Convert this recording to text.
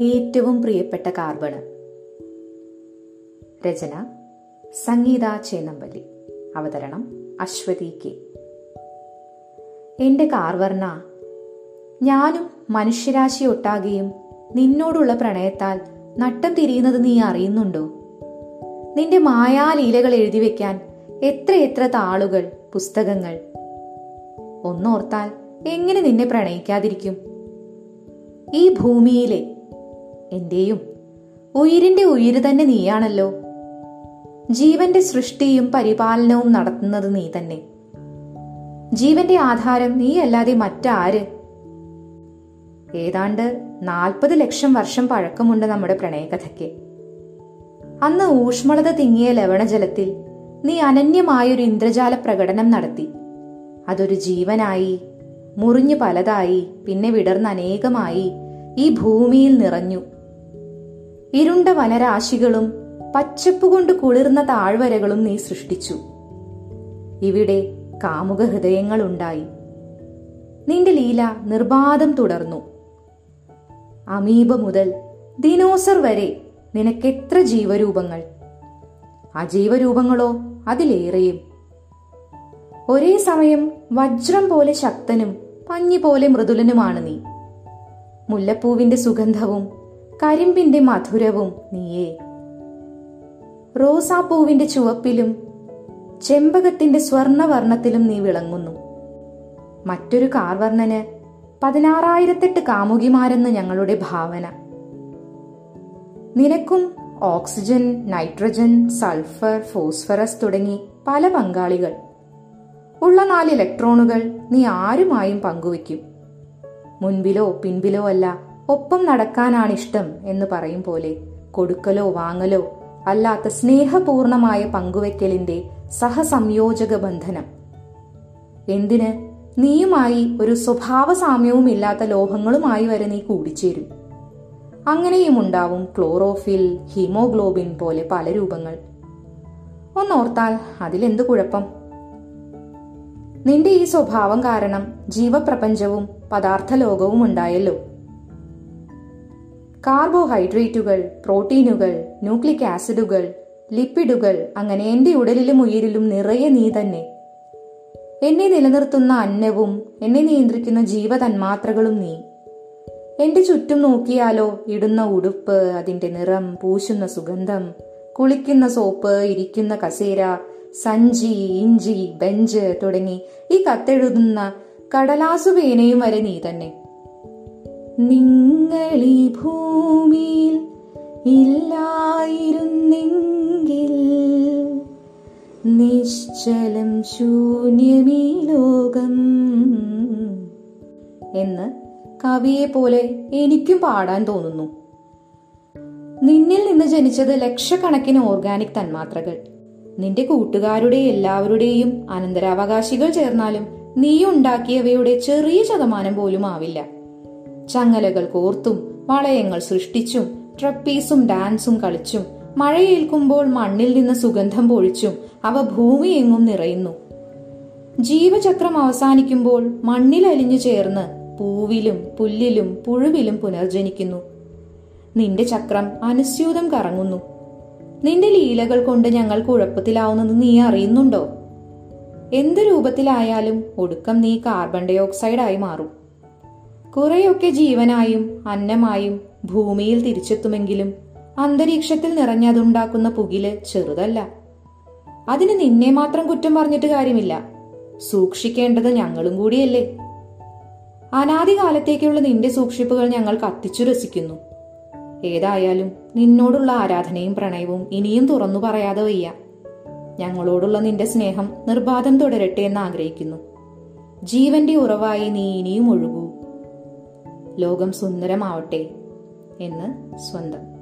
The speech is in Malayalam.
ഏറ്റവും പ്രിയപ്പെട്ട കാർബണ്. രചന സംഗീത ചേന്നമ്പല്ലി അവതരണം അശ്വതി കെ. എന്റെ കാർവർണ ഞാനും മനുഷ്യരാശി ഒട്ടാകെയും നിന്നോടുള്ള പ്രണയത്താൽ നട്ടം തിരിയുന്നത് നീ അറിയുന്നുണ്ടോ? നിന്റെ മായാലീലകൾ എഴുതി വെക്കാൻ എത്രയെത്ര താളുകൾ പുസ്തകങ്ങൾ. ഒന്നോർത്താൽ എങ്ങനെ നിന്നെ പ്രണയിക്കാതിരിക്കും? ഈ ഭൂമിയിലെ എന്റെയും. ഉയിരിന്റെ ഉയിര് തന്നെ നീയാണല്ലോ. ജീവന്റെ സൃഷ്ടിയും പരിപാലനവും നടത്തുന്നത് നീ തന്നെ. ജീവന്റെ ആധാരം നീയല്ലാതെ മറ്റാര്? ഏതാണ്ട് നാൽപ്പത് ലക്ഷം വർഷം പഴക്കമുണ്ട് നമ്മുടെ പ്രണയകഥയ്ക്ക്. അന്ന് ഊഷ്മളത തിങ്ങിയ ലവണജലത്തിൽ നീ അനന്യമായൊരു ഇന്ദ്രജാല പ്രകടനം നടത്തി. അതൊരു ജീവനായി മുറിഞ്ഞു പലതായി പിന്നെ വിടർന്ന് അനേകമായി ഈ ഭൂമിയിൽ നിറഞ്ഞു. ഇരുണ്ട വനരാശികളും പച്ചപ്പുകൊണ്ട് കുളിർന്ന താഴ്വരകളും നീ സൃഷ്ടിച്ചു. ഇവിടെ കാമുക ഹൃദയങ്ങളുണ്ടായി നിന്റെ ലീല നിർബാധം തുടർന്നു. അമീബ മുതൽ ദിനോസർ വരെ നിനക്കെത്ര ജീവരൂപങ്ങൾ? അജീവരൂപങ്ങളോ അതിലേറെയും. ഒരേ സമയം വജ്രം പോലെ ശക്തനും പഞ്ഞി പോലെ മൃദുലനുമാണ് നീ. മുല്ലപ്പൂവിന്റെ സുഗന്ധവും കരിമ്പിന്റെ മധുരവും നീയേ. റോസാപ്പൂവിന്റെ ചുവപ്പിലും ചെമ്പകത്തിന്റെ സ്വർണവർണത്തിലും നീ വിളങ്ങുന്നു. മറ്റൊരു കാർവർണന് പതിനാറായിരത്തെട്ട് കാമുകിമാരെന്ന് ഞങ്ങളുടെ ഭാവന. നിനക്കും ഓക്സിജൻ നൈട്രജൻ സൾഫർ ഫോസ്ഫറസ് തുടങ്ങി പല പങ്കാളികൾ. ഉള്ള നാല് ഇലക്ട്രോണുകൾ നീ ആരുമായും പങ്കുവെക്കും മുൻപിലോ പിൻപിലോ അല്ല ഒപ്പം നടക്കാനാണിഷ്ടം എന്ന് പറയും പോലെ കൊടുക്കലോ വാങ്ങലോ അല്ലാത്ത സ്നേഹപൂർണമായ പങ്കുവയ്ക്കലിന്റെ സഹസംയോജക ബന്ധനം. എന്തിന്? നീയുമായി ഒരു സ്വഭാവ സാമ്യവും ഇല്ലാത്ത ലോഹങ്ങളുമായി വരെ നീ കൂടിച്ചേരും. അങ്ങനെയും ഉണ്ടാവും ക്ലോറോഫിൽ ഹീമോഗ്ലോബിൻ പോലെ പല രൂപങ്ങൾ. ഒന്നോർത്താൽ അതിലെന്ത് കുഴപ്പം? നിന്റെ ഈ സ്വഭാവം കാരണം ജീവപ്രപഞ്ചവും പദാർത്ഥ ലോകവും ഉണ്ടായല്ലോ. കാർബോഹൈഡ്രേറ്റുകൾ പ്രോട്ടീനുകൾ ന്യൂക്ലിക് ആസിഡുകൾ ലിപ്പിഡുകൾ അങ്ങനെ എന്റെ ഉടലിലും ഉയരിലും നിറയെ നീ തന്നെ. എന്നെ നിലനിർത്തുന്ന അന്നവും എന്നെ നിയന്ത്രിക്കുന്ന ജീവതന്മാത്രകളും നീ. എന്റെ ചുറ്റും നോക്കിയാലോ ഇടുന്ന ഉടുപ്പ് അതിന്റെ നിറം പൂശുന്ന സുഗന്ധം കുളിക്കുന്ന സോപ്പ് ഇരിക്കുന്ന കസേര സഞ്ചി ഇഞ്ചി ബെഞ്ച് തുടങ്ങി ഈ കത്തെഴുതുന്ന കടലാസു പേനയും വരെ നീ തന്നെ. നിങ്ങളീ ഭൂമിയിൽ ഇല്ലായിരുന്നെങ്കിൽ നിശ്ചലം ശൂന്യമീ ലോകം. എന്ന് കവിയെ പോലെ എനിക്കും പാടാൻ തോന്നുന്നു. നിന്നിൽ നിന്ന് ജനിച്ചത് ലക്ഷക്കണക്കിന് ഓർഗാനിക് തന്മാത്രകൾ. നിന്റെ കൂട്ടുകാരുടെ എല്ലാവരുടെയും അനന്തരാവകാശികൾ ചേർന്നാലും നീ ഉണ്ടാക്കിയവയുടെ ചെറിയ ശതമാനം പോലും ആവില്ല ചങ്ങലകൾ കോർത്തും വളയങ്ങൾ സൃഷ്ടിച്ചും ട്രപ്പീസും ഡാൻസും കളിച്ചും മഴയേൽക്കുമ്പോൾ മണ്ണിൽ നിന്ന് സുഗന്ധം പൊഴിച്ചും അവ ഭൂമിയെങ്ങും നിറയുന്നു. ജീവചക്രം അവസാനിക്കുമ്പോൾ മണ്ണിൽ അലിഞ്ഞു ചേർന്ന് പൂവിലും പുല്ലിലും പുഴുവിലും പുനർജനിക്കുന്നു. നിന്റെ ചക്രം അനുസ്യൂതം കറങ്ങുന്നു. നിന്റെ ലീലകൾ കൊണ്ട് ഞങ്ങൾ കുഴപ്പത്തിലാവുന്നത് നീ അറിയുന്നുണ്ടോ? എന്ത് രൂപത്തിലായാലും ഒടുക്കം നീ കാർബൺ ഡൈ ഓക്സൈഡായി മാറും. കുറെയൊക്കെ ജീവനായും അന്നമായും ഭൂമിയിൽ തിരിച്ചെത്തുമെങ്കിലും അന്തരീക്ഷത്തിൽ നിറഞ്ഞതുണ്ടാക്കുന്ന പുകിൽ ചെറുതല്ല. അതിന് നിന്നെ മാത്രം കുറ്റം പറഞ്ഞിട്ട് കാര്യമില്ല. സൂക്ഷിക്കേണ്ടത് ഞങ്ങളും കൂടിയല്ലേ? അനാദികാലത്തേക്കുള്ള നിന്റെ സൂക്ഷിപ്പുകൾ ഞങ്ങൾ കത്തിച്ചു രസിക്കുന്നു. ഏതായാലും നിന്നോടുള്ള ആരാധനയും പ്രണയവും ഇനിയും തുറന്നു പറയാതെ വയ്യ. ഞങ്ങളോടുള്ള നിന്റെ സ്നേഹം നിർബാധം തുടരട്ടെ എന്ന് ആഗ്രഹിക്കുന്നു ജീവന്റെ ഉറവായി നീ ഇനിയും ഒഴുകൂ. ലോകം സുന്ദരമാവട്ടെ എന്ന് സ്വന്തം.